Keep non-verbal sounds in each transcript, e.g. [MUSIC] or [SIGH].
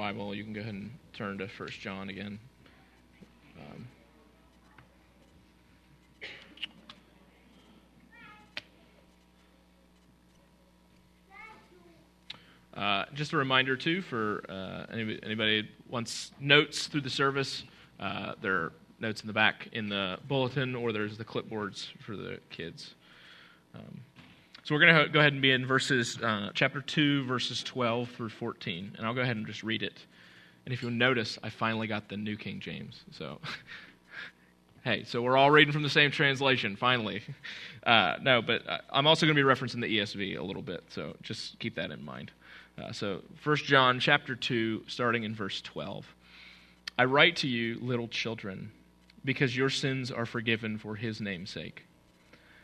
Bible, you can go ahead and turn to 1 John again. Um, Uh, just a reminder, too, for uh, anybody, anybody wants notes through the service, uh, there are notes in the back in the bulletin, or there's the clipboards for the kids. Um, so we're going to go ahead and be in verses, uh, chapter 2, verses 12 through 14, and I'll go ahead and just read it. And if you'll notice, I finally got the New King James. So, [LAUGHS] hey, so we're all reading from the same translation, finally. [LAUGHS] Uh, no, but uh, I'm also going to be referencing the ESV a little bit, so just keep that in mind. Uh, so, 1 John chapter 2, starting in verse 12. I write to you, little children, because your sins are forgiven for his name's sake.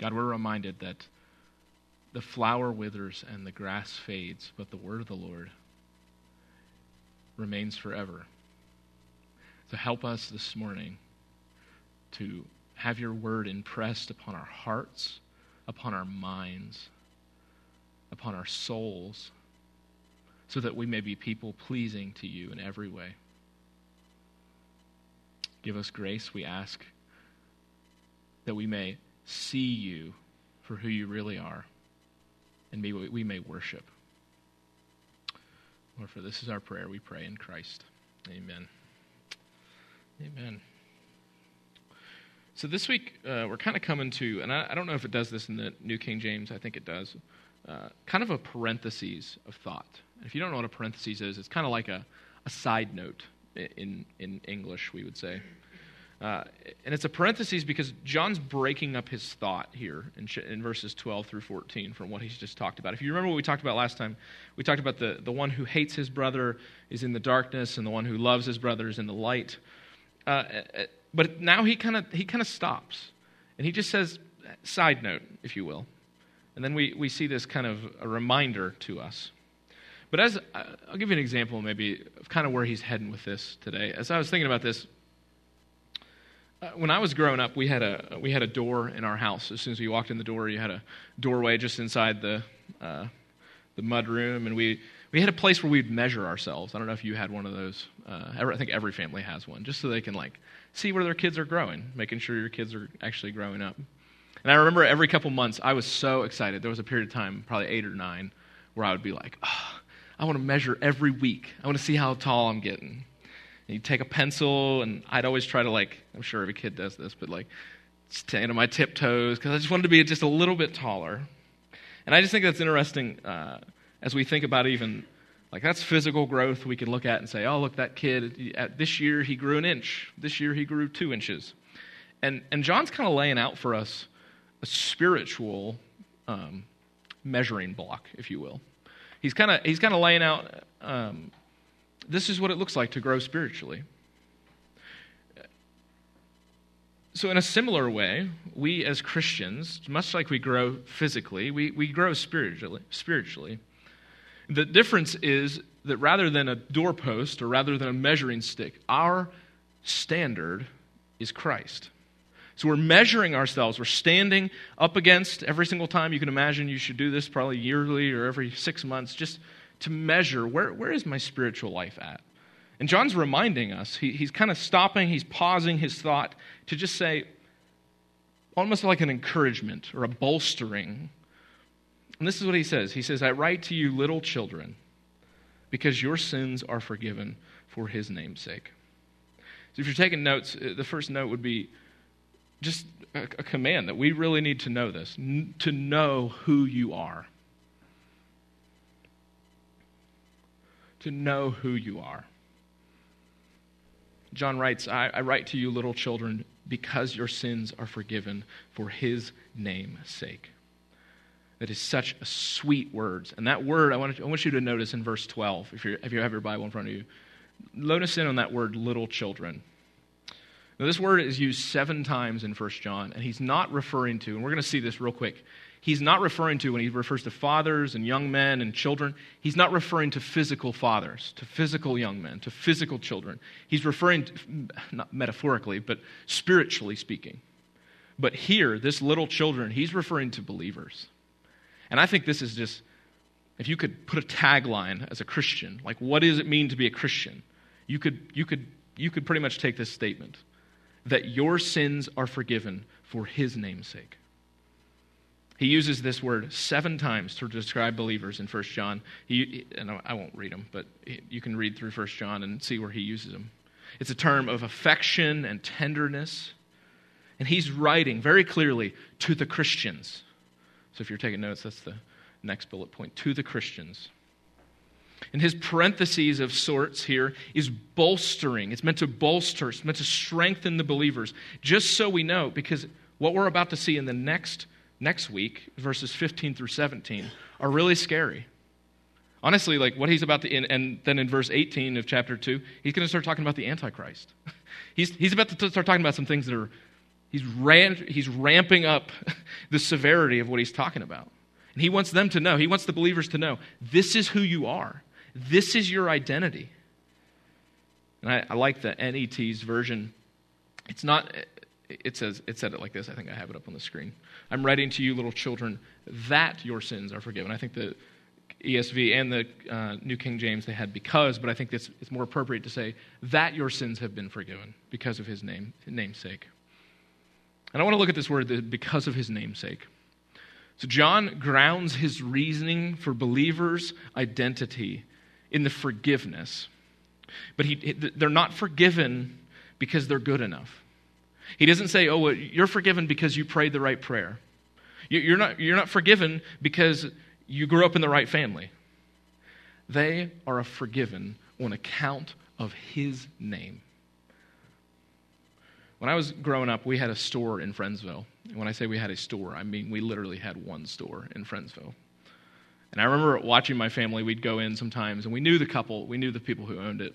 God, we're reminded that the flower withers and the grass fades, but the word of the Lord remains forever. So help us this morning to have your word impressed upon our hearts, upon our minds, upon our souls so that we may be people pleasing to you in every way. Give us grace, we ask, that we may see you for who you really are, and may we may worship. Lord, for this is our prayer, we pray in Christ. Amen. Amen. So this week, uh, we're kind of coming to, and I, I, don't know if it does this in the New King James, I think it does, uh, kind of a parentheses of thought. If you don't know what a parenthesis is, it's kind of like a, a side note in, in English, we would say. Uh, and it's a parenthesis because John's breaking up his thought here in, in, verses 12 through 14 from what he's just talked about. If you remember what we talked about last time, we talked about the, the one who hates his brother is in the darkness, and the one who loves his brother is in the light. Uh, uh but now he kind of he kind of stops, and he just says, side note, if you will. And then we, we see this kind of a reminder to us. But as I'll give you an example, maybe of kind of where he's heading with this today. As I was thinking about this, uh, when I was growing up, we had a we had a door in our house. As soon as you walked in the door, you had a doorway just inside the uh, the mud room, and we we had a place where we'd measure ourselves. I don't know if you had one of those. Uh, I think every family has one, just so they can like see where their kids are growing, making sure your kids are actually growing up. And I remember every couple months, I was so excited. There was a period of time, probably eight or nine, where I would be like, oh, I want to measure every week. I want to see how tall I'm getting. You take a pencil, and I'd always try to, like, I'm sure every kid does this, but like, stand on my tiptoes because I just wanted to be just a little bit taller. And I just think that's interesting uh, as we think about even, like, that's physical growth we can look at and say, oh, look, that kid, at this year he grew an inch. This year he grew two inches. And, and John's kind of laying out for us a spiritual um, measuring block, if you will he's kind of he's kind of laying out um, this is what it looks like to grow spiritually. So, in a similar way, we as Christians, much like we grow physically, we, we grow spiritually, spiritually. The difference is that rather than a doorpost or rather than a measuring stick, our standard is Christ. So we're measuring ourselves. We're standing up against every single time. You can imagine you should do this probably yearly or every six months just to measure where, where is my spiritual life at? And John's reminding us, he, he's kind of stopping, he's pausing his thought to just say, almost like an encouragement or a bolstering. And this is what he says He says, I write to you, little children, because your sins are forgiven for his name's sake. So if you're taking notes, uh, the first note would be just a, a command that we really need to know this to know who you are. To know who you are. John writes, I, I write to you, little children, because your sins are forgiven for his name's sake. that is such a sweet word. And that word, I want, I want you to notice in verse 12, if, you if you have your Bible in front of you. Notice in on that word, little children. Now, this word is used seven times in 1 John, and he's not referring to, and we're going to see this real quick. He's not referring to, when he refers to fathers and young men and children, he's not referring to physical fathers, to physical young men, to physical children. He's referring, to, not metaphorically, but spiritually speaking. But here, this little children, he's referring to believers. And I think this is just, if you could put a tagline as a Christian, like what does it mean to be a Christian? You could, you could, you could pretty much take this statement that your sins are forgiven for his name's sake. He uses this word seven times to describe believers in 1 John. He, and I won't read them, but you can read through 1 John and see where he uses them. It's a term of affection and tenderness. And he's writing very clearly to the Christians. So if you're taking notes, that's the next bullet point to the Christians. And his parentheses of sorts here is bolstering. It's meant to bolster, it's meant to strengthen the believers. Just so we know, because what we're about to see in the next, next week, verses 15 through 17, are really scary. Honestly, like what he's about to, and, and then in verse 18 of chapter 2, he's going to start talking about the Antichrist. [LAUGHS] he's, he's about to start talking about some things that are, he's, ran, he's ramping up [LAUGHS] the severity of what he's talking about. And he wants them to know, he wants the believers to know, this is who you are. This is your identity. And I, I like the NET's version. It's not, it says, it said it like this. I think I have it up on the screen. I'm writing to you, little children, that your sins are forgiven. I think the ESV and the uh, New King James, they had because, but I think it's, it's more appropriate to say that your sins have been forgiven because of his name, namesake. And I want to look at this word, because of his namesake. So John grounds his reasoning for believers' identity in the forgiveness. But he, they're not forgiven because they're good enough. He doesn't say, oh, you're forgiven because you prayed the right prayer. You're not, you're not forgiven because you grew up in the right family. They are forgiven on account of his name. When I was growing up, we had a store in Friendsville. And when I say we had a store, I mean we literally had one store in Friendsville. And I remember watching my family, we'd go in sometimes, and we knew the couple, we knew the people who owned it.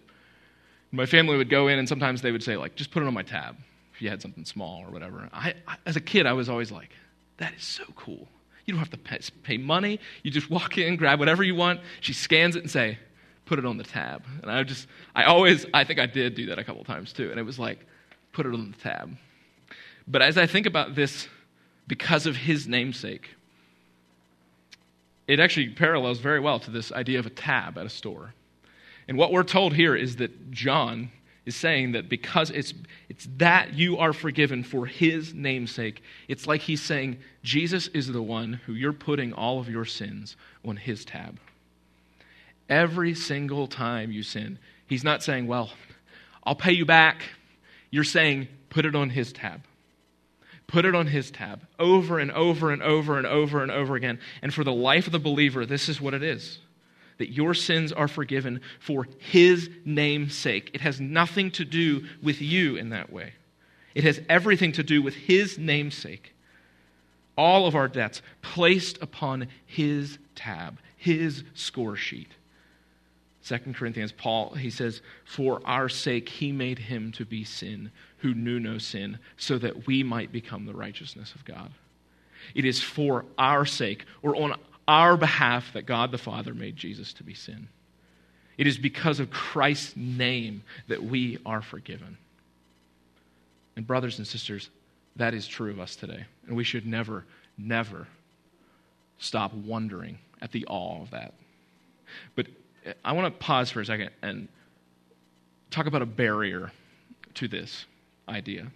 My family would go in, and sometimes they would say, like, just put it on my tab if you had something small or whatever. I, I, as a kid, I was always like, that is so cool. You don't have to pay, pay money. You just walk in, grab whatever you want. She scans it and say, put it on the tab. And I just, I always, I think I did do that a couple times too. And it was like, put it on the tab. But as I think about this, because of his namesake, it actually parallels very well to this idea of a tab at a store. And what we're told here is that John is saying that because it's, it's that you are forgiven for his namesake, it's like he's saying, Jesus is the one who you're putting all of your sins on his tab. Every single time you sin, he's not saying, Well, I'll pay you back. You're saying, Put it on his tab. Put it on his tab over and over and over and over and over again. And for the life of the believer, this is what it is that your sins are forgiven for his name's sake. It has nothing to do with you in that way, it has everything to do with his name's sake. All of our debts placed upon his tab, his score sheet. 2 Corinthians, Paul, he says, For our sake he made him to be sin who knew no sin, so that we might become the righteousness of God. It is for our sake, or on our behalf, that God the Father made Jesus to be sin. It is because of Christ's name that we are forgiven. And, brothers and sisters, that is true of us today. And we should never, never stop wondering at the awe of that. But I want to pause for a second and talk about a barrier to this idea.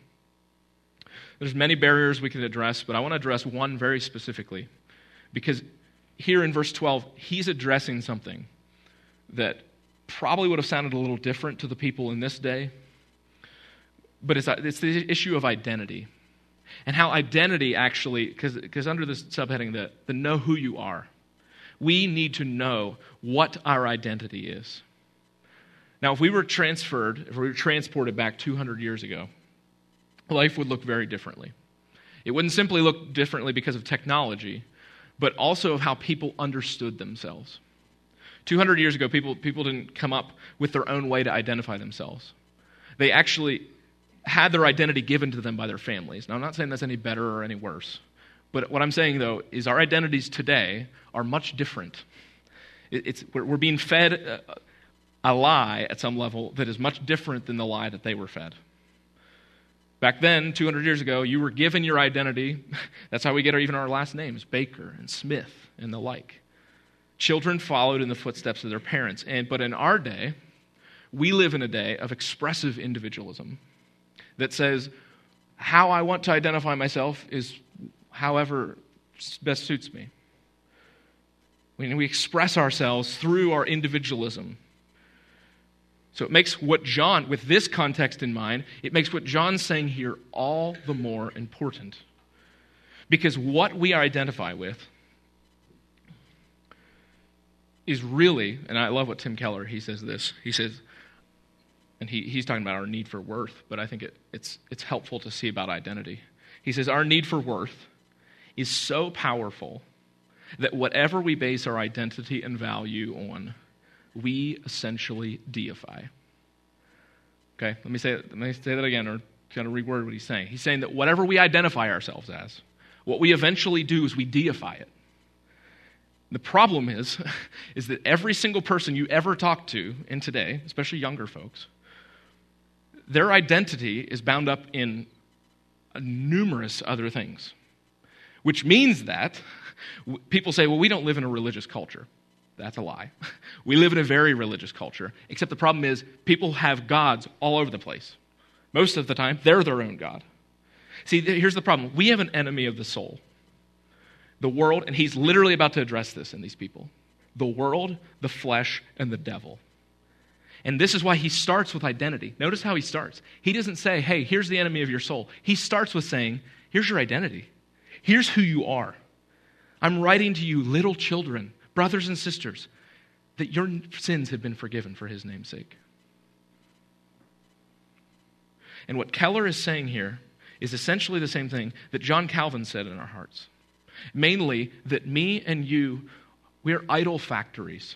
There's many barriers we could address, but I want to address one very specifically because here in verse 12, he's addressing something that probably would have sounded a little different to the people in this day, but it's, uh, it's the issue of identity and how identity actually, because under this subheading, the, the know who you are, we need to know what our identity is. Now, if we were transferred, if we were transported back 200 years ago, life would look very differently. It wouldn't simply look differently because of technology, but also of how people understood themselves. 200 years ago, people, people didn't come up with their own way to identify themselves. They actually had their identity given to them by their families. Now, I'm not saying that's any better or any worse. But what I'm saying, though, is our identities today are much different. It's, we're, we're being fed a, a lie at some level that is much different than the lie that they were fed. Back then, 200 years ago, you were given your identity. [LAUGHS] That's how we get our, even our last names Baker and Smith and the like. Children followed in the footsteps of their parents. And, but in our day, we live in a day of expressive individualism that says, how I want to identify myself is however best suits me. When we express ourselves through our individualism. So it makes what John, with this context in mind, it makes what John's saying here all the more important. Because what we identify with is really, and I love what Tim Keller, he says this. He says, and he, he's talking about our need for worth, but I think it, it's, it's helpful to see about identity. He says, Our need for worth is so powerful that whatever we base our identity and value on, we essentially deify. Okay, let me say, let me say that again or kind of reword what he's saying. He's saying that whatever we identify ourselves as, what we eventually do is we deify it. The problem is, [LAUGHS] is that every single person you ever talk to in today, especially younger folks, their identity is bound up in numerous other things. Which means that [LAUGHS] people say, well, we don't live in a religious culture. That's a lie. [LAUGHS] We live in a very religious culture, except the problem is people have gods all over the place. Most of the time, they're their own God. See, here's the problem we have an enemy of the soul, the world, and he's literally about to address this in these people the world, the flesh, and the devil. And this is why he starts with identity. Notice how he starts. He doesn't say, hey, here's the enemy of your soul. He starts with saying, here's your identity. Here's who you are. I'm writing to you, little children, brothers and sisters, that your sins have been forgiven for his name's sake. And what Keller is saying here is essentially the same thing that John Calvin said in our hearts. Mainly, that me and you, we're idol factories.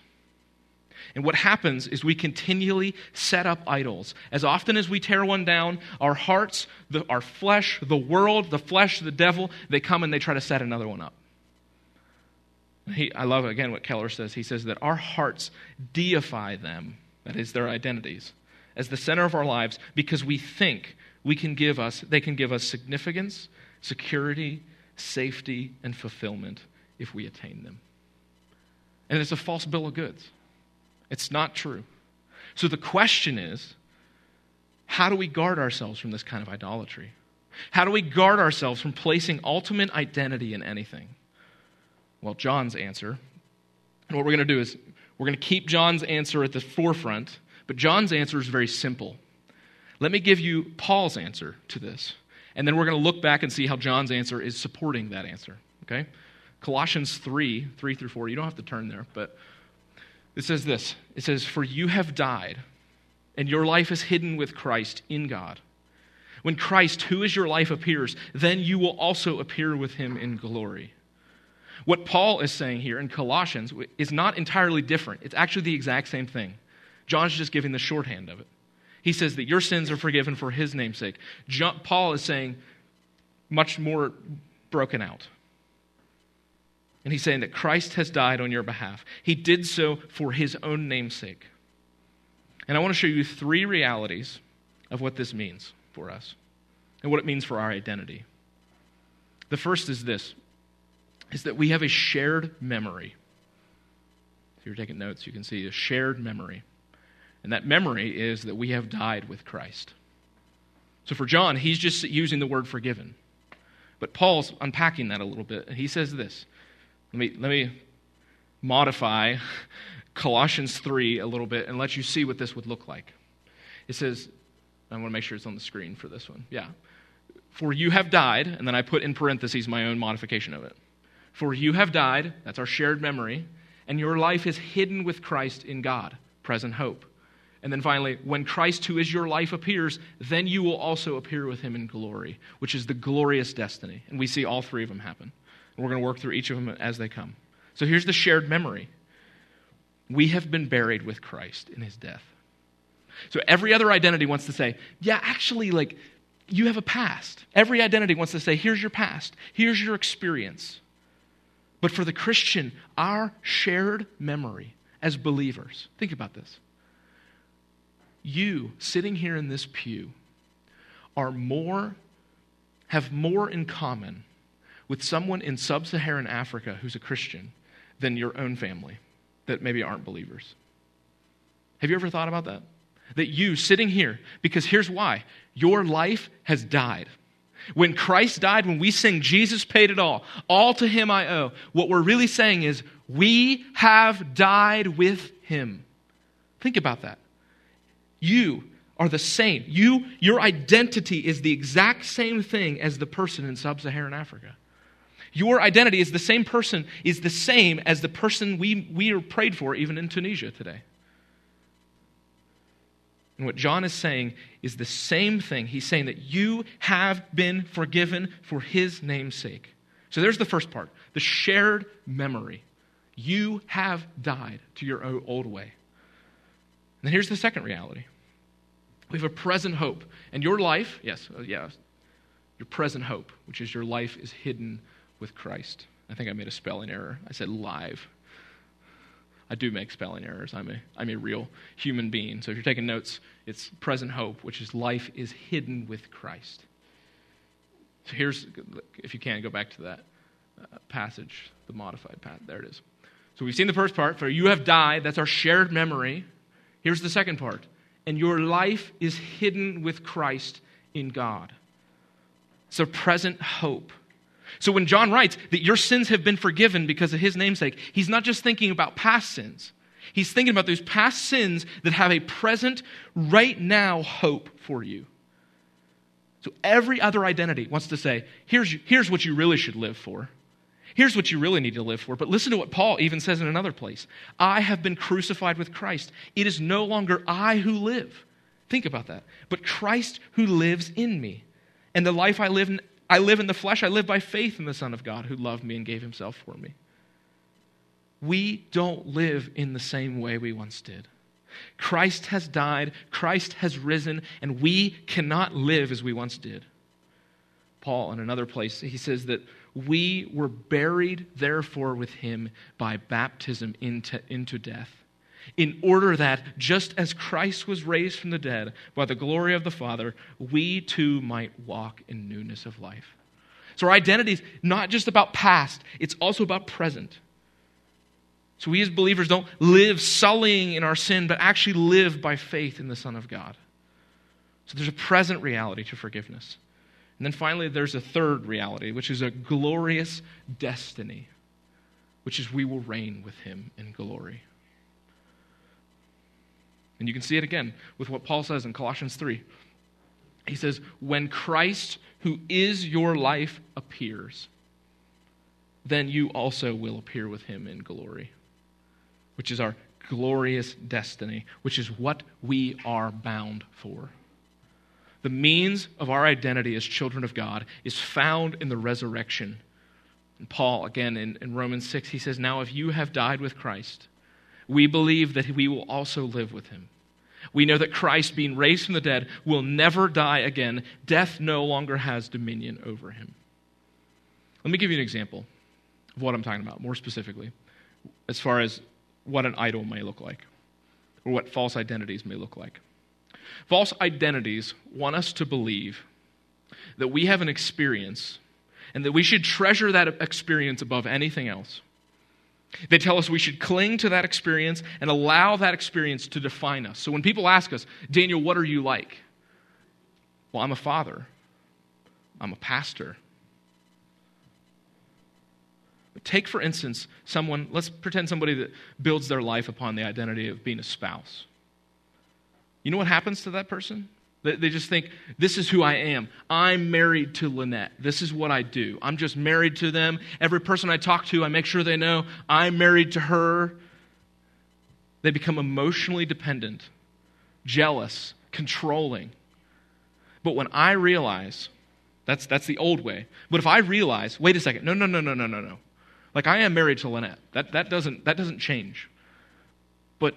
And what happens is we continually set up idols. As often as we tear one down, our hearts, the, our flesh, the world, the flesh, the devil, they come and they try to set another one up. He, I love, again, what Keller says. He says that our hearts deify them, that is, their identities, as the center of our lives because we think we can give us, they can give us significance, security, safety, and fulfillment if we attain them. And it's a false bill of goods. It's not true. So the question is how do we guard ourselves from this kind of idolatry? How do we guard ourselves from placing ultimate identity in anything? Well, John's answer, and what we're going to do is we're going to keep John's answer at the forefront, but John's answer is very simple. Let me give you Paul's answer to this, and then we're going to look back and see how John's answer is supporting that answer. Okay? Colossians 3 3 through 4. You don't have to turn there, but it says this It says, For you have died, and your life is hidden with Christ in God. When Christ, who is your life, appears, then you will also appear with him in glory. What Paul is saying here in Colossians is not entirely different. It's actually the exact same thing. John's just giving the shorthand of it. He says that your sins are forgiven for his name's sake. John, Paul is saying much more broken out. And he's saying that Christ has died on your behalf. He did so for his own namesake. And I want to show you three realities of what this means for us and what it means for our identity. The first is this is that we have a shared memory. If you're taking notes, you can see a shared memory. And that memory is that we have died with Christ. So for John, he's just using the word forgiven. But Paul's unpacking that a little bit. And he says this let me, let me modify [LAUGHS] Colossians 3 a little bit and let you see what this would look like. It says, I want to make sure it's on the screen for this one. Yeah. For you have died, and then I put in parentheses my own modification of it. For you have died, that's our shared memory, and your life is hidden with Christ in God, present hope. And then finally, when Christ, who is your life, appears, then you will also appear with him in glory, which is the glorious destiny. And we see all three of them happen And we're going to work through each of them as they come. So here's the shared memory we have been buried with Christ in his death. So every other identity wants to say, yeah, actually, like, you have a past. Every identity wants to say, here's your past, here's your experience. But for the Christian, our shared memory as believers, think about this. You sitting here in this pew are more, have more in common with someone in sub Saharan Africa who's a Christian than your own family that maybe aren't believers. Have you ever thought about that? That you sitting here, because here's why your life has died. When Christ died, when we sing, Jesus paid it all, all to him I owe, what we're really saying is, we have died with him. Think about that. You are the same. You, your identity is the exact same thing as the person in sub Saharan Africa. Your identity is the same person, is the same as the person we, we are prayed for even in Tunisia today. And what John is saying is the same thing. He's saying that you have been forgiven for his name's sake. So there's the first part the shared memory. You have died to your old way. And then here's the second reality we have a present hope. And your life, yes, uh, yeah, your present hope, which is your life is hidden with Christ. I think I made a spelling error. I said live. I do make spelling errors. I'm a, I'm a real human being. So if you're taking notes, it's present hope, which is life is hidden with Christ. So here's, if you can, go back to that uh, passage, the modified path. There it is. So we've seen the first part, for you have died. That's our shared memory. Here's the second part. And your life is hidden with Christ in God. So present hope. So when John writes that your sins have been forgiven because of his namesake, he's not just thinking about past sins. He's thinking about those past sins that have a present, right now hope for you. So every other identity wants to say, here's, here's what you really should live for. Here's what you really need to live for. But listen to what Paul even says in another place I have been crucified with Christ. It is no longer I who live. Think about that. But Christ who lives in me. And the life I live I live in the flesh. I live by faith in the Son of God who loved me and gave himself for me. We don't live in the same way we once did. Christ has died, Christ has risen, and we cannot live as we once did. Paul, in another place, he says that we were buried, therefore, with him by baptism into, into death in order that, just as Christ was raised from the dead by the glory of the Father, we too might walk in newness of life. So our identity is not just about past, it's also about present. So we as believers don't live sullying in our sin, but actually live by faith in the Son of God. So there's a present reality to forgiveness. And then finally, there's a third reality, which is a glorious destiny, which is we will reign with him in glory. And you can see it again with what Paul says in Colossians 3. He says, When Christ, who is your life, appears, then you also will appear with him in glory, which is our glorious destiny, which is what we are bound for. The means of our identity as children of God is found in the resurrection. And Paul, again in, in Romans 6, he says, Now if you have died with Christ, we believe that we will also live with him. We know that Christ, being raised from the dead, will never die again. Death no longer has dominion over him. Let me give you an example of what I'm talking about, more specifically, as far as what an idol may look like, or what false identities may look like. False identities want us to believe that we have an experience and that we should treasure that experience above anything else. They tell us we should cling to that experience and allow that experience to define us. So when people ask us, Daniel, what are you like? Well, I'm a father, I'm a pastor. But take, for instance, someone, let's pretend somebody that builds their life upon the identity of being a spouse. You know what happens to that person? They just think, this is who I am. I'm married to Lynette. This is what I do. I'm just married to them. Every person I talk to, I make sure they know I'm married to her. They become emotionally dependent, jealous, controlling. But when I realize That's, that's the old way. But if I realize, wait a second, no, no, no, no, no, no, no. Like I am married to Lynette. That, that, doesn't, that doesn't change. But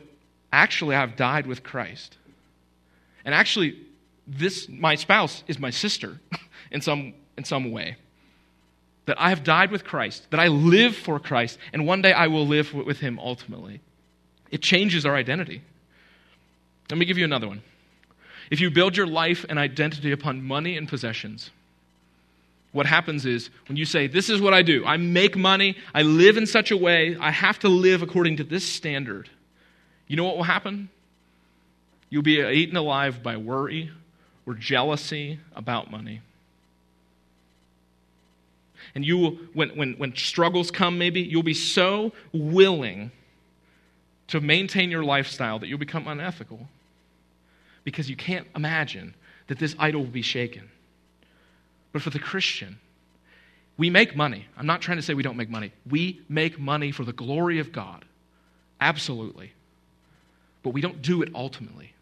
actually, I've died with Christ. And actually, this, my spouse is my sister [LAUGHS] in some, in some way. That I have died with Christ, that I live for Christ, and one day I will live with him ultimately. It changes our identity. Let me give you another one. If you build your life and identity upon money and possessions, what happens is when you say, This is what I do, I make money, I live in such a way, I have to live according to this standard, you know what will happen? You'll be eaten alive by worry or jealousy about money. And you will, when, when, when struggles come, maybe, you'll be so willing to maintain your lifestyle that you'll become unethical because you can't imagine that this idol will be shaken. But for the Christian, we make money. I'm not trying to say we don't make money. We make money for the glory of God. Absolutely. But we don't do it ultimately.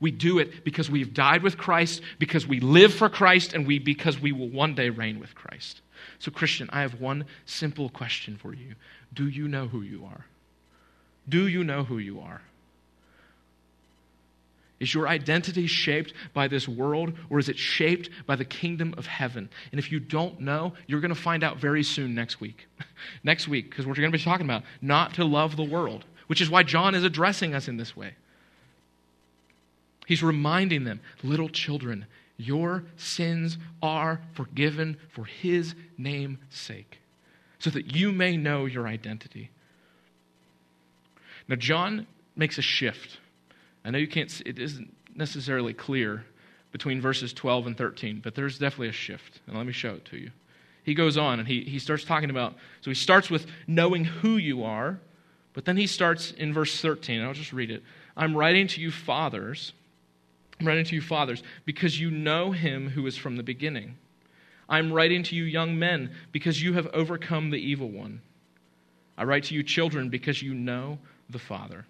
We do it because we've died with Christ, because we live for Christ, and we, because we will one day reign with Christ. So, Christian, I have one simple question for you Do you know who you are? Do you know who you are? Is your identity shaped by this world or is it shaped by the kingdom of heaven? And if you don't know, you're going to find out very soon next week. [LAUGHS] next week, because what we're going to be talking about not to love the world, which is why John is addressing us in this way. He's reminding them, little children, your sins are forgiven for his name's sake, so that you may know your identity. Now, John makes a shift I know you can't, it isn't necessarily clear between verses 12 and 13, but there's definitely a shift. And let me show it to you. He goes on and he, he starts talking about, so he starts with knowing who you are, but then he starts in verse 13. I'll just read it. I'm writing to you, fathers. I'm writing to you, fathers, because you know him who is from the beginning. I'm writing to you, young men, because you have overcome the evil one. I write to you, children, because you know the Father.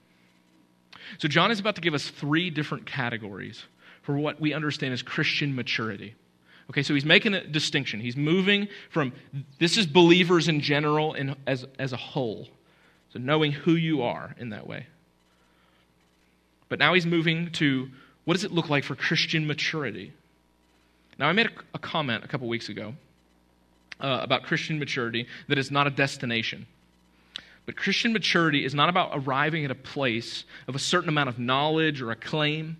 So, John is about to give us three different categories for what we understand as Christian maturity. Okay, so he's making a distinction. He's moving from this is believers in general and as, as a whole. So, knowing who you are in that way. But now he's moving to what does it look like for Christian maturity? Now, I made a, a comment a couple weeks ago uh, about Christian maturity that is not a destination. But Christian maturity is not about arriving at a place of a certain amount of knowledge or acclaim.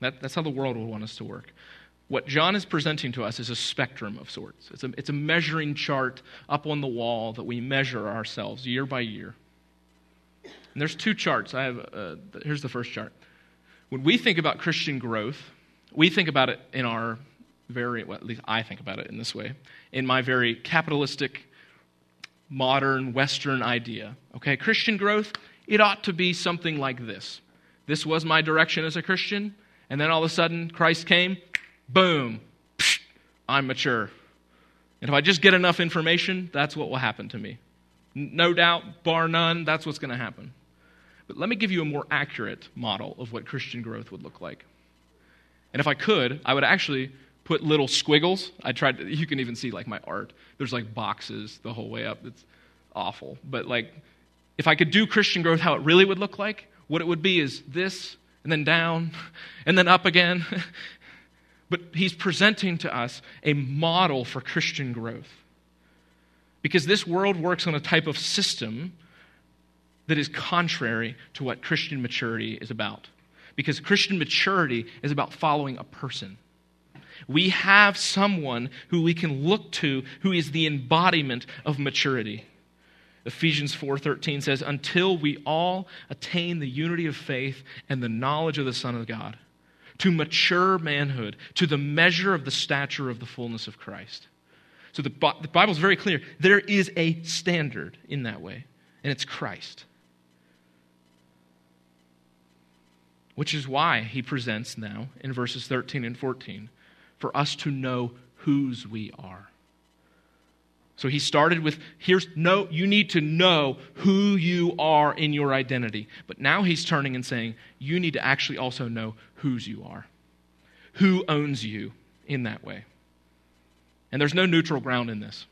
That, that's how the world would want us to work. What John is presenting to us is a spectrum of sorts. It's a, it's a measuring chart up on the wall that we measure ourselves year by year. And there's two charts. I have, uh, here's the first chart. When we think about Christian growth, we think about it in our very, well, at least I think about it in this way, in my very capitalistic, modern Western idea. Okay, Christian growth, it ought to be something like this. This was my direction as a Christian, and then all of a sudden Christ came, boom, psh, I'm mature. And if I just get enough information, that's what will happen to me. No doubt, bar none, that's what's going to happen. But let me give you a more accurate model of what Christian growth would look like. And if I could, I would actually put little squiggles. I tried to, you can even see like my art. There's like boxes the whole way up. It's awful. But like, if I could do Christian growth how it really would look like, what it would be is this, and then down, [LAUGHS] and then up again. [LAUGHS] but he's presenting to us a model for Christian growth. Because this world works on a type of system that is contrary to what Christian maturity is about. Because Christian maturity is about following a person. We have someone who we can look to who is the embodiment of maturity. Ephesians 4:13 says until we all attain the unity of faith and the knowledge of the son of God to mature manhood to the measure of the stature of the fullness of Christ. So the, the Bible is very clear there is a standard in that way and it's Christ. Which is why he presents now in verses 13 and 14 for us to know whose we are. So he started with here's no, you need to know who you are in your identity. But now he's turning and saying, you need to actually also know whose you are. Who owns you in that way. And there's no neutral ground in this.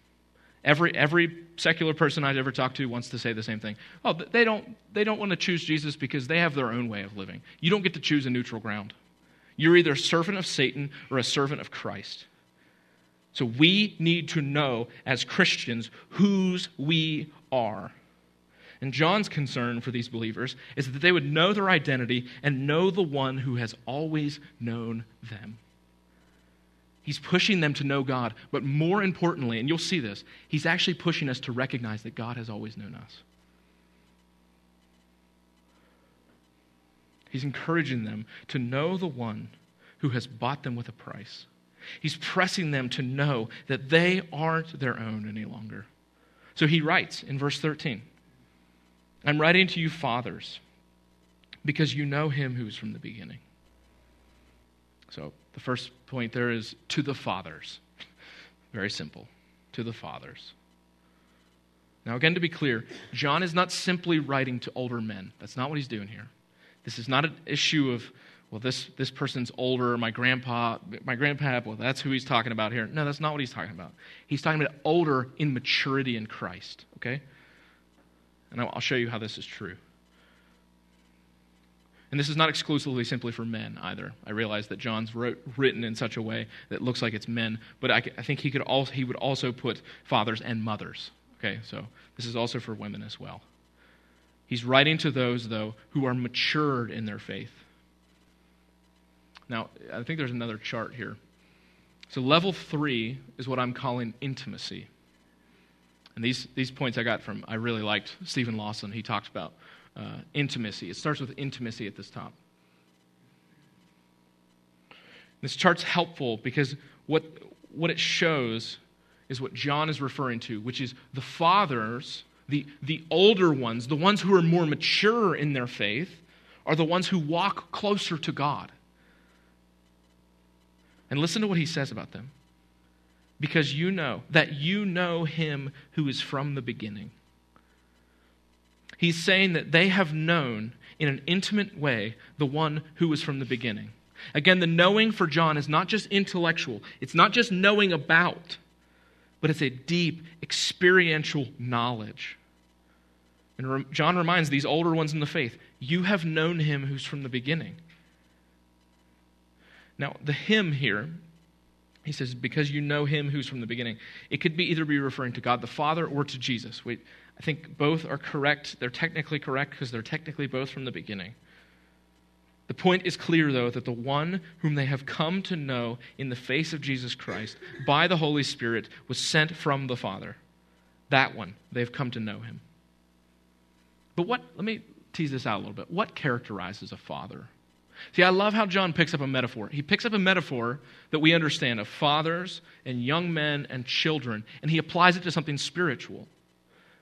Every, every secular person I've ever talked to wants to say the same thing. Oh, they don't, they don't want to choose Jesus because they have their own way of living. You don't get to choose a neutral ground. You're either a servant of Satan or a servant of Christ. So we need to know as Christians whose we are. And John's concern for these believers is that they would know their identity and know the one who has always known them. He's pushing them to know God, but more importantly, and you'll see this, he's actually pushing us to recognize that God has always known us. He's encouraging them to know the one who has bought them with a price. He's pressing them to know that they aren't their own any longer. So he writes in verse 13 I'm writing to you, fathers, because you know him who is from the beginning. So the first point there is to the fathers. Very simple. To the fathers. Now, again, to be clear, John is not simply writing to older men. That's not what he's doing here. This is not an issue of, well, this, this person's older, my grandpa, my grandpa, well, that's who he's talking about here. No, that's not what he's talking about. He's talking about older in maturity in Christ, okay? And I'll show you how this is true. And this is not exclusively simply for men either. I realize that John's wrote, written in such a way that looks like it's men, but I, I think he, could also, he would also put fathers and mothers. Okay, so this is also for women as well. He's writing to those, though, who are matured in their faith. Now, I think there's another chart here. So, level three is what I'm calling intimacy. And these, these points I got from, I really liked Steven Lawson. He talked about uh, intimacy. It starts with intimacy at this top. This chart's helpful because what, what it shows is what John is referring to, which is the fathers, the, the older ones, the ones who are more mature in their faith, are the ones who walk closer to God. And listen to what he says about them. Because you know that you know him who is from the beginning. He's saying that they have known in an intimate way the one who was from the beginning. Again, the knowing for John is not just intellectual, it's not just knowing about, but it's a deep, experiential knowledge. And John reminds these older ones in the faith you have known him who's from the beginning. Now, the him here, he says, because you know him who's from the beginning, it could be either be referring to God the Father or to Jesus. I think both are correct. They're technically correct because they're technically both from the beginning. The point is clear, though, that the one whom they have come to know in the face of Jesus Christ by the Holy Spirit was sent from the Father. That one, they've come to know him. But what, let me tease this out a little bit. What characterizes a father? See, I love how John picks up a metaphor. He picks up a metaphor that we understand of fathers and young men and children, and he applies it to something spiritual.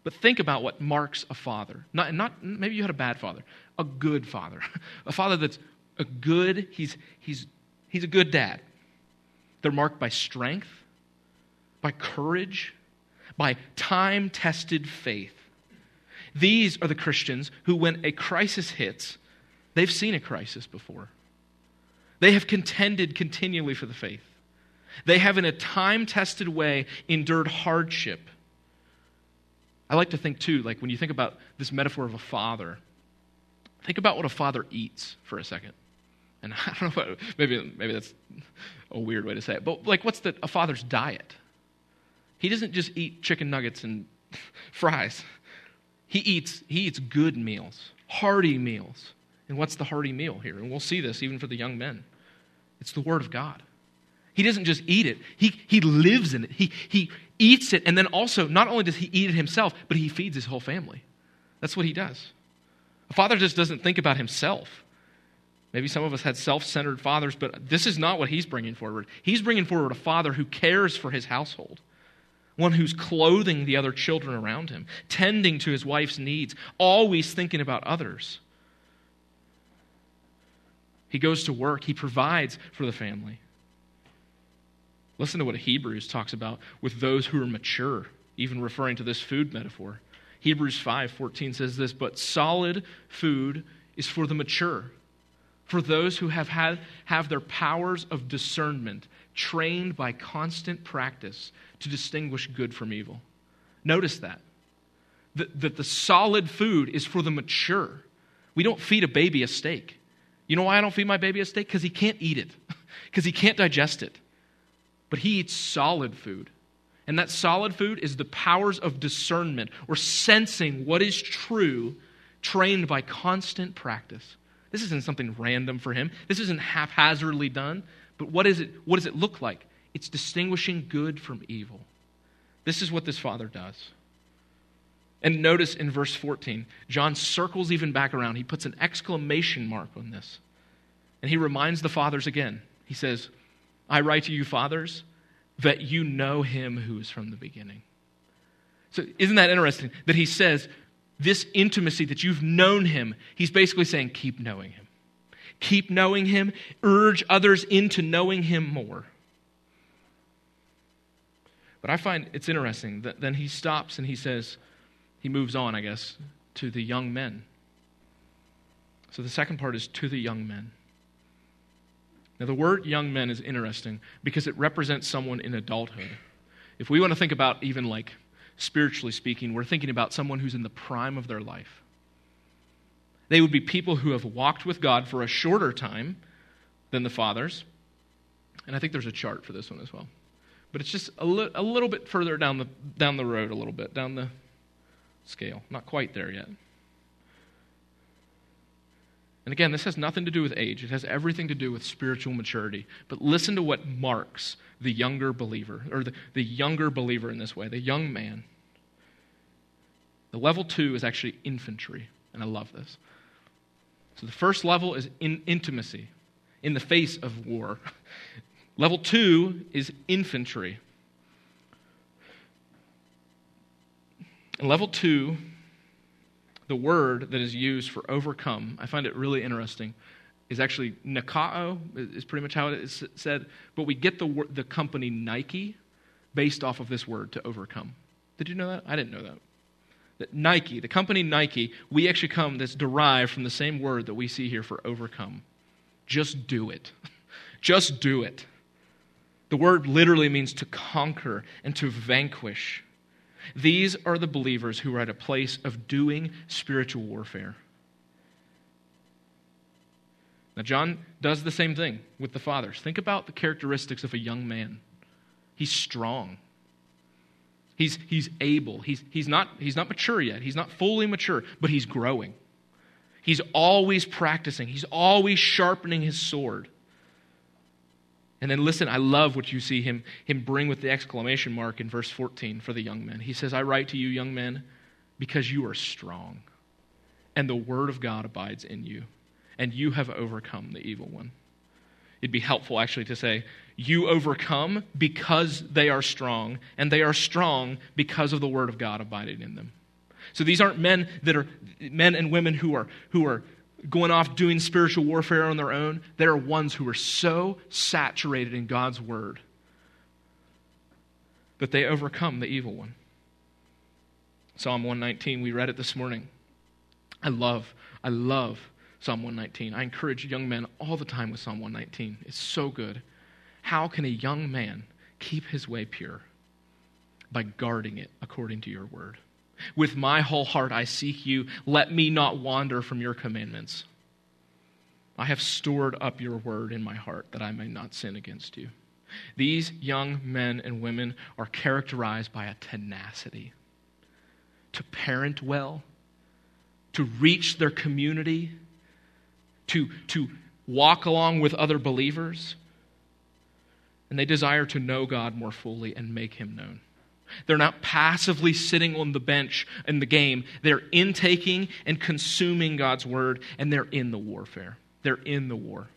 But think about what marks a father. Not, not maybe you had a bad father, a good father, [LAUGHS] a father that's a good. He's he's he's a good dad. They're marked by strength, by courage, by time-tested faith. These are the Christians who, when a crisis hits, they've seen a crisis before. They have contended continually for the faith. They have, in a time tested way, endured hardship I like to think too, like when you think about this metaphor of a father, think about what a father eats for a second. And [LAUGHS] I don't know, what, maybe, maybe that's a weird way to say it, but like what's the, a father's diet? He doesn't just eat chicken nuggets and [LAUGHS] fries. He eats, he eats good meals, hearty meals. And what's the hearty meal here? And we'll see this even for the young men. It's the Word of God. He doesn't just eat it, he, he lives in it. He, he eats it, and then also, not only does he eat it himself, but he feeds his whole family. That's what he does. A father just doesn't think about himself. Maybe some of us had self centered fathers, but this is not what he's bringing forward. He's bringing forward a father who cares for his household, one who's clothing the other children around him, tending to his wife's needs, always thinking about others. He goes to work, he provides for the family. Listen to what Hebrews talks about with those who are mature, even referring to this food metaphor. Hebrews 5:14 says this, "But solid food is for the mature, for those who have had have their powers of discernment trained by constant practice to distinguish good from evil. Notice that. That, that the solid food is for the mature. We don't feed a baby a steak. You know why I don't feed my baby a steak? Because he can't eat it, [LAUGHS] because he can't digest it. But he eats solid food. And that solid food is the powers of discernment or sensing what is true, trained by constant practice. This isn't something random for him. This isn't haphazardly done. But what, is it, what does it look like? It's distinguishing good from evil. This is what this father does. And notice in verse 14, John circles even back around. He puts an exclamation mark on this. And he reminds the fathers again. He says, I write to you, fathers, that you know him who is from the beginning. So, isn't that interesting that he says, this intimacy that you've known him, he's basically saying, keep knowing him. Keep knowing him, urge others into knowing him more. But I find it's interesting that then he stops and he says, he moves on, I guess, to the young men. So the second part is to the young men. Now, the word young men is interesting because it represents someone in adulthood. If we want to think about even like spiritually speaking, we're thinking about someone who's in the prime of their life. They would be people who have walked with God for a shorter time than the fathers. And I think there's a chart for this one as well. But it's just a, li- a little bit further down the, down the road, a little bit, down the scale. Not quite there yet. And again, this has nothing to do with age, it has everything to do with spiritual maturity. But listen to what marks the younger believer, or the, the younger believer in this way, the young man. The level two is actually infantry, and I love this. So the first level is in intimacy in the face of war. [LAUGHS] level two is infantry. And level two the word that is used for overcome, I find it really interesting, is actually Nikao, is pretty much how it is said. But we get the, the company Nike based off of this word to overcome. Did you know that? I didn't know that. That Nike, the company Nike, we actually come that's derived from the same word that we see here for overcome. Just do it. [LAUGHS] Just do it. The word literally means to conquer and to vanquish. These are the believers who are at a place of doing spiritual warfare. Now, John does the same thing with the fathers. Think about the characteristics of a young man. He's strong. He's, he's able. He's, he's, not, he's not mature yet. He's not fully mature, but he's growing. He's always practicing. He's always sharpening his sword. And then listen, I love what you see him, him bring with the exclamation mark in verse 14 for the young men. He says, I write to you, young men, because you are strong, and the word of God abides in you, and you have overcome the evil one. It'd be helpful actually to say, You overcome because they are strong, and they are strong because of the word of God abiding in them. So these aren't men that are men and women who are who are going off doing spiritual warfare on their own. They are ones who are so saturated in God's word that they overcome the evil one. Psalm 119, we read it this morning. I love, I love Psalm 119. I encourage young men all the time with Psalm 119. It's so good. How can a young man keep his way pure? By guarding it according to your word. With my whole heart I seek you. Let me not wander from your commandments. I have stored up your word in my heart that I may not sin against you. These young men and women are characterized by a tenacity to parent well, to reach their community, to, to walk along with other believers, and they desire to know God more fully and make him known. They're not passively sitting on the bench in the game. They're intaking and consuming God's word, and they're in the warfare. They're in the war.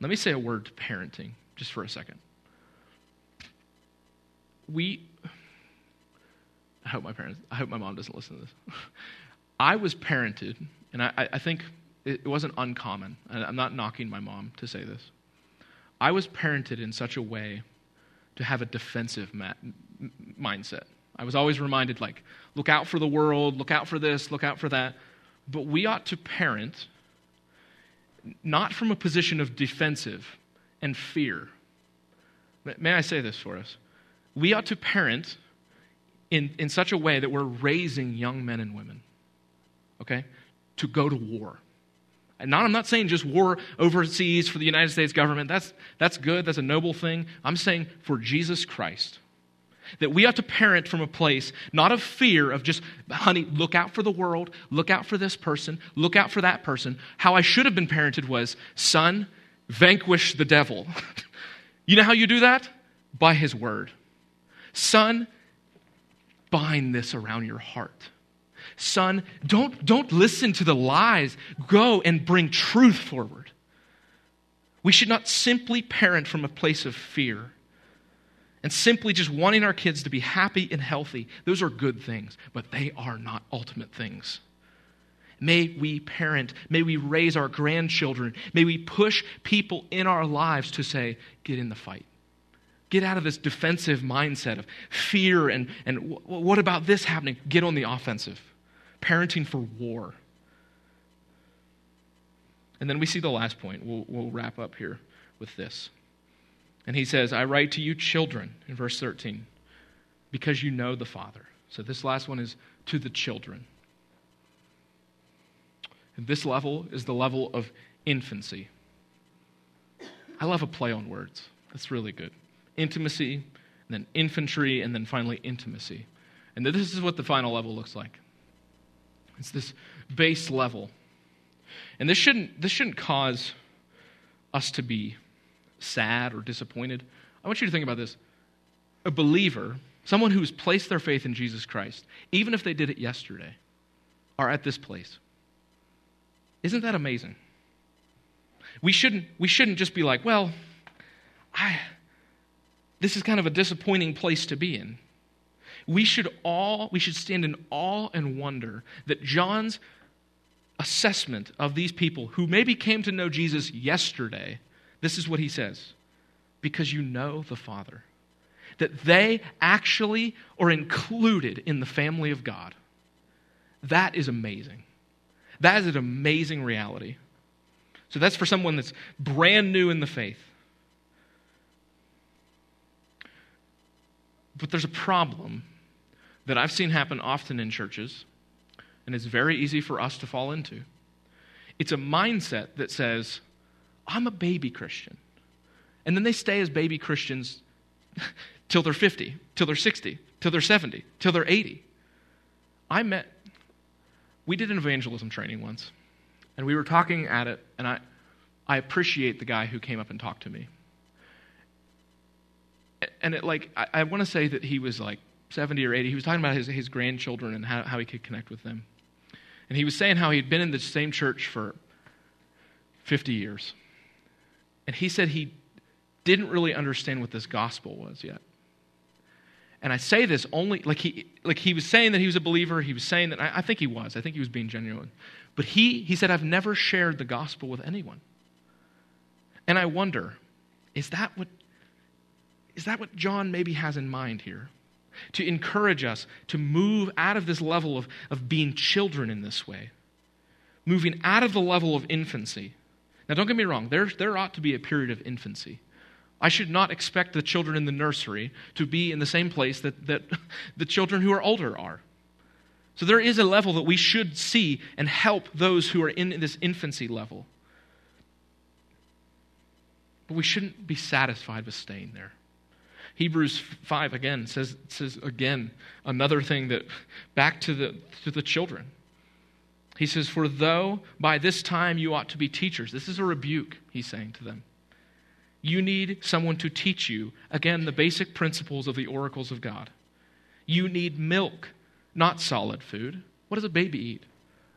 Let me say a word to parenting just for a second. We, I hope my parents, I hope my mom doesn't listen to this. I was parented, and I, I think it wasn't uncommon. I'm not knocking my mom to say this. I was parented in such a way to have a defensive ma- mindset. I was always reminded, like, look out for the world, look out for this, look out for that. But we ought to parent not from a position of defensive and fear. May I say this for us? We ought to parent in, in such a way that we're raising young men and women, okay, to go to war. And not, I'm not saying just war overseas for the United States government. That's, that's good. That's a noble thing. I'm saying for Jesus Christ. That we ought to parent from a place not of fear, of just, honey, look out for the world, look out for this person, look out for that person. How I should have been parented was, son, vanquish the devil. [LAUGHS] you know how you do that? By his word. Son, bind this around your heart. Son, don't, don't listen to the lies. Go and bring truth forward. We should not simply parent from a place of fear and simply just wanting our kids to be happy and healthy. Those are good things, but they are not ultimate things. May we parent, may we raise our grandchildren, may we push people in our lives to say, get in the fight. Get out of this defensive mindset of fear and, and what about this happening? Get on the offensive parenting for war. And then we see the last point. We'll, we'll wrap up here with this. And he says, I write to you, children, in verse 13, because you know the Father. So this last one is to the children. And this level is the level of infancy. I love a play on words. That's really good. Intimacy, and then infantry, and then finally intimacy. And this is what the final level looks like. It's this base level. And this shouldn't, this shouldn't cause us to be sad or disappointed. I want you to think about this. A believer, someone who's placed their faith in Jesus Christ, even if they did it yesterday, are at this place. Isn't that amazing? We shouldn't, we shouldn't just be like, well, I, this is kind of a disappointing place to be in we should all we should stand in awe and wonder that John's assessment of these people who maybe came to know Jesus yesterday, this is what he says. Because you know the Father. That they actually are included in the family of God. That is amazing. That is an amazing reality. So that's for someone that's brand new in the faith. But there's a problem that I've seen happen often in churches, and it's very easy for us to fall into. It's a mindset that says, I'm a baby Christian. And then they stay as baby Christians [LAUGHS] till they're 50, till they're 60, till they're 70, till they're 80. I met, we did an evangelism training once, and we were talking at it, and I, I appreciate the guy who came up and talked to me. And it, like, I, I want to say that he was like 70 or 80, he was talking about his, his grandchildren and how, how he could connect with them. And he was saying how he'd been in the same church for 50 years. And he said he didn't really understand what this gospel was yet. And I say this only like he like he was saying that he was a believer. He was saying that I, I think he was. I think he was being genuine. But he he said I've never shared the gospel with anyone. And I wonder, is that what is that what John maybe has in mind here? To encourage us to move out of this level of, of being children in this way, moving out of the level of infancy. Now, don't get me wrong, there, there ought to be a period of infancy. I should not expect the children in the nursery to be in the same place that, that [LAUGHS] the children who are older are. So there is a level that we should see and help those who are in this infancy level. But we shouldn't be satisfied with staying there. Hebrews 5 again says, says again another thing that back to the, to the children. He says, For though by this time you ought to be teachers, this is a rebuke, he's saying to them. You need someone to teach you, again, the basic principles of the oracles of God. You need milk, not solid food. What does a baby eat?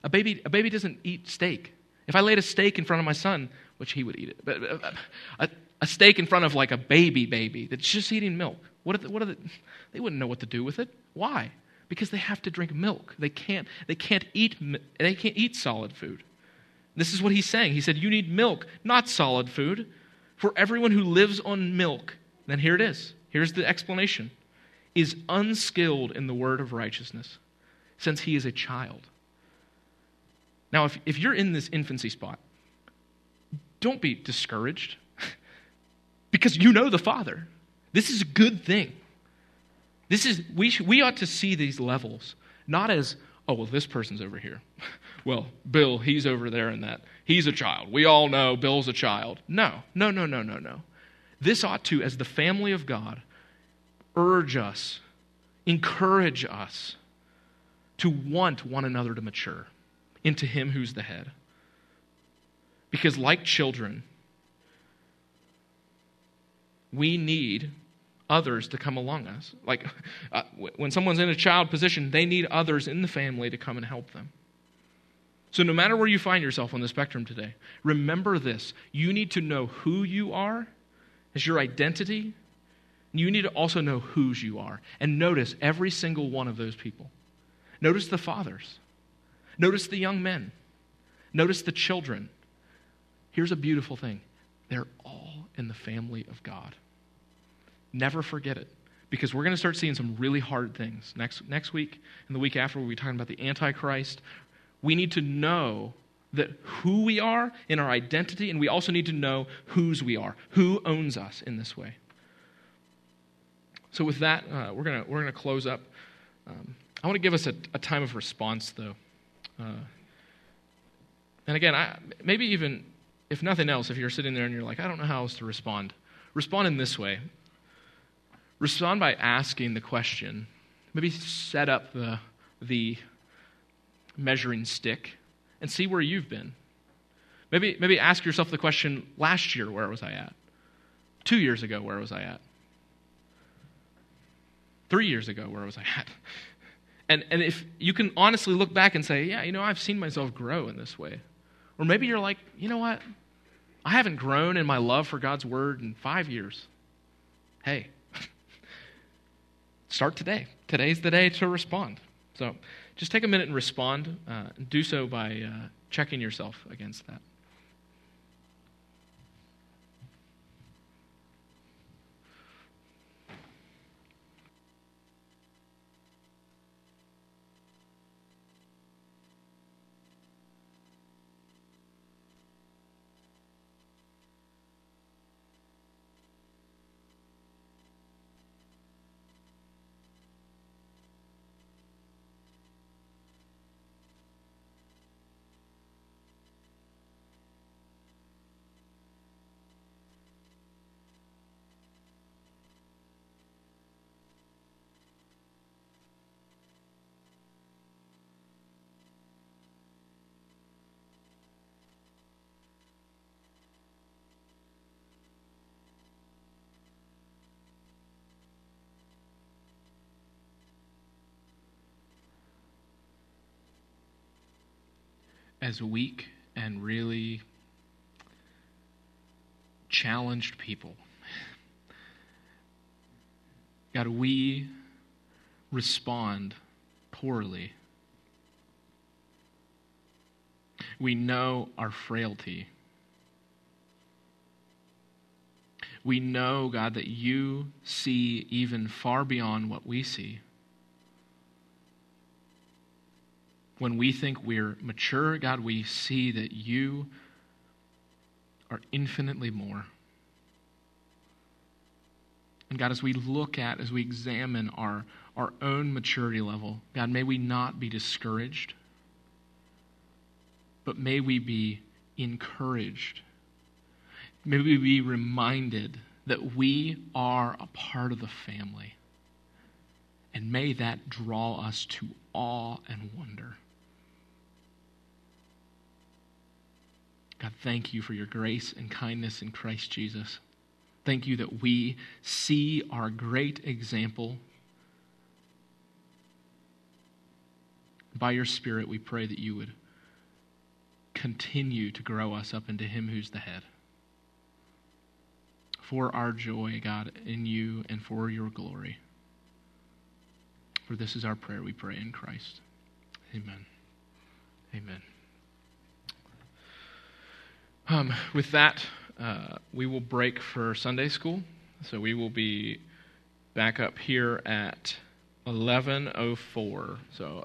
A baby, a baby doesn't eat steak. If I laid a steak in front of my son, which he would eat it, but uh, a, a steak in front of like a baby baby that's just eating milk. What are, the, what are the, they wouldn't know what to do with it. Why? Because they have to drink milk. They can't, they can't eat, they can't eat solid food. This is what he's saying. He said, You need milk, not solid food. For everyone who lives on milk, then here it is. Here's the explanation is unskilled in the word of righteousness, since he is a child. Now, if, if you're in this infancy spot, don't be discouraged because you know the Father. This is a good thing. This is, we, sh- we ought to see these levels not as, oh, well, this person's over here. [LAUGHS] well, Bill, he's over there in that. He's a child. We all know Bill's a child. No, no, no, no, no, no. This ought to, as the family of God, urge us, encourage us to want one another to mature into Him who's the head. Because, like children, we need others to come along us. Like [LAUGHS] uh, when someone's in a child position, they need others in the family to come and help them. So, no matter where you find yourself on the spectrum today, remember this you need to know who you are as your identity. You need to also know whose you are. And notice every single one of those people. Notice the fathers. Notice the young men. Notice the children. Here's a beautiful thing they're all in the family of God. Never forget it. Because we're going to start seeing some really hard things. Next, next week and the week after, we'll be talking about the Antichrist. We need to know that who we are in our identity, and we also need to know whose we are, who owns us in this way. So, with that, uh, we're going we're gonna close up. Um, I want to give us a, a, time of response, though. Uh, and again, I, maybe even if nothing else, if you're sitting there and you're like, I don't know how else to respond, respond in this way. Respond by asking the question. Maybe set up the, the measuring stick and see where you've been. Maybe, maybe ask yourself the question last year, where was I at? Two years ago, where was I at? Three years ago, where was I at? And, and if you can honestly look back and say, yeah, you know, I've seen myself grow in this way. Or maybe you're like, you know what? I haven't grown in my love for God's word in five years. Hey, [LAUGHS] start today. Today's the day to respond. So just take a minute and respond. Uh, do so by uh, checking yourself against that. As weak and really challenged people. God, we respond poorly. We know our frailty. We know, God, that you see even far beyond what we see. When we think we're mature, God, we see that you are infinitely more. And God, as we look at, as we examine our, our own maturity level, God, may we not be discouraged, but may we be encouraged. May we be reminded that we are a part of the family. And may that draw us to awe and wonder. God, thank you for your grace and kindness in Christ Jesus. Thank you that we see our great example. By your Spirit, we pray that you would continue to grow us up into Him who's the head. For our joy, God, in you and for your glory. For this is our prayer, we pray in Christ. Amen. Amen. Um, with that, uh, we will break for Sunday school. So we will be back up here at 11:04. So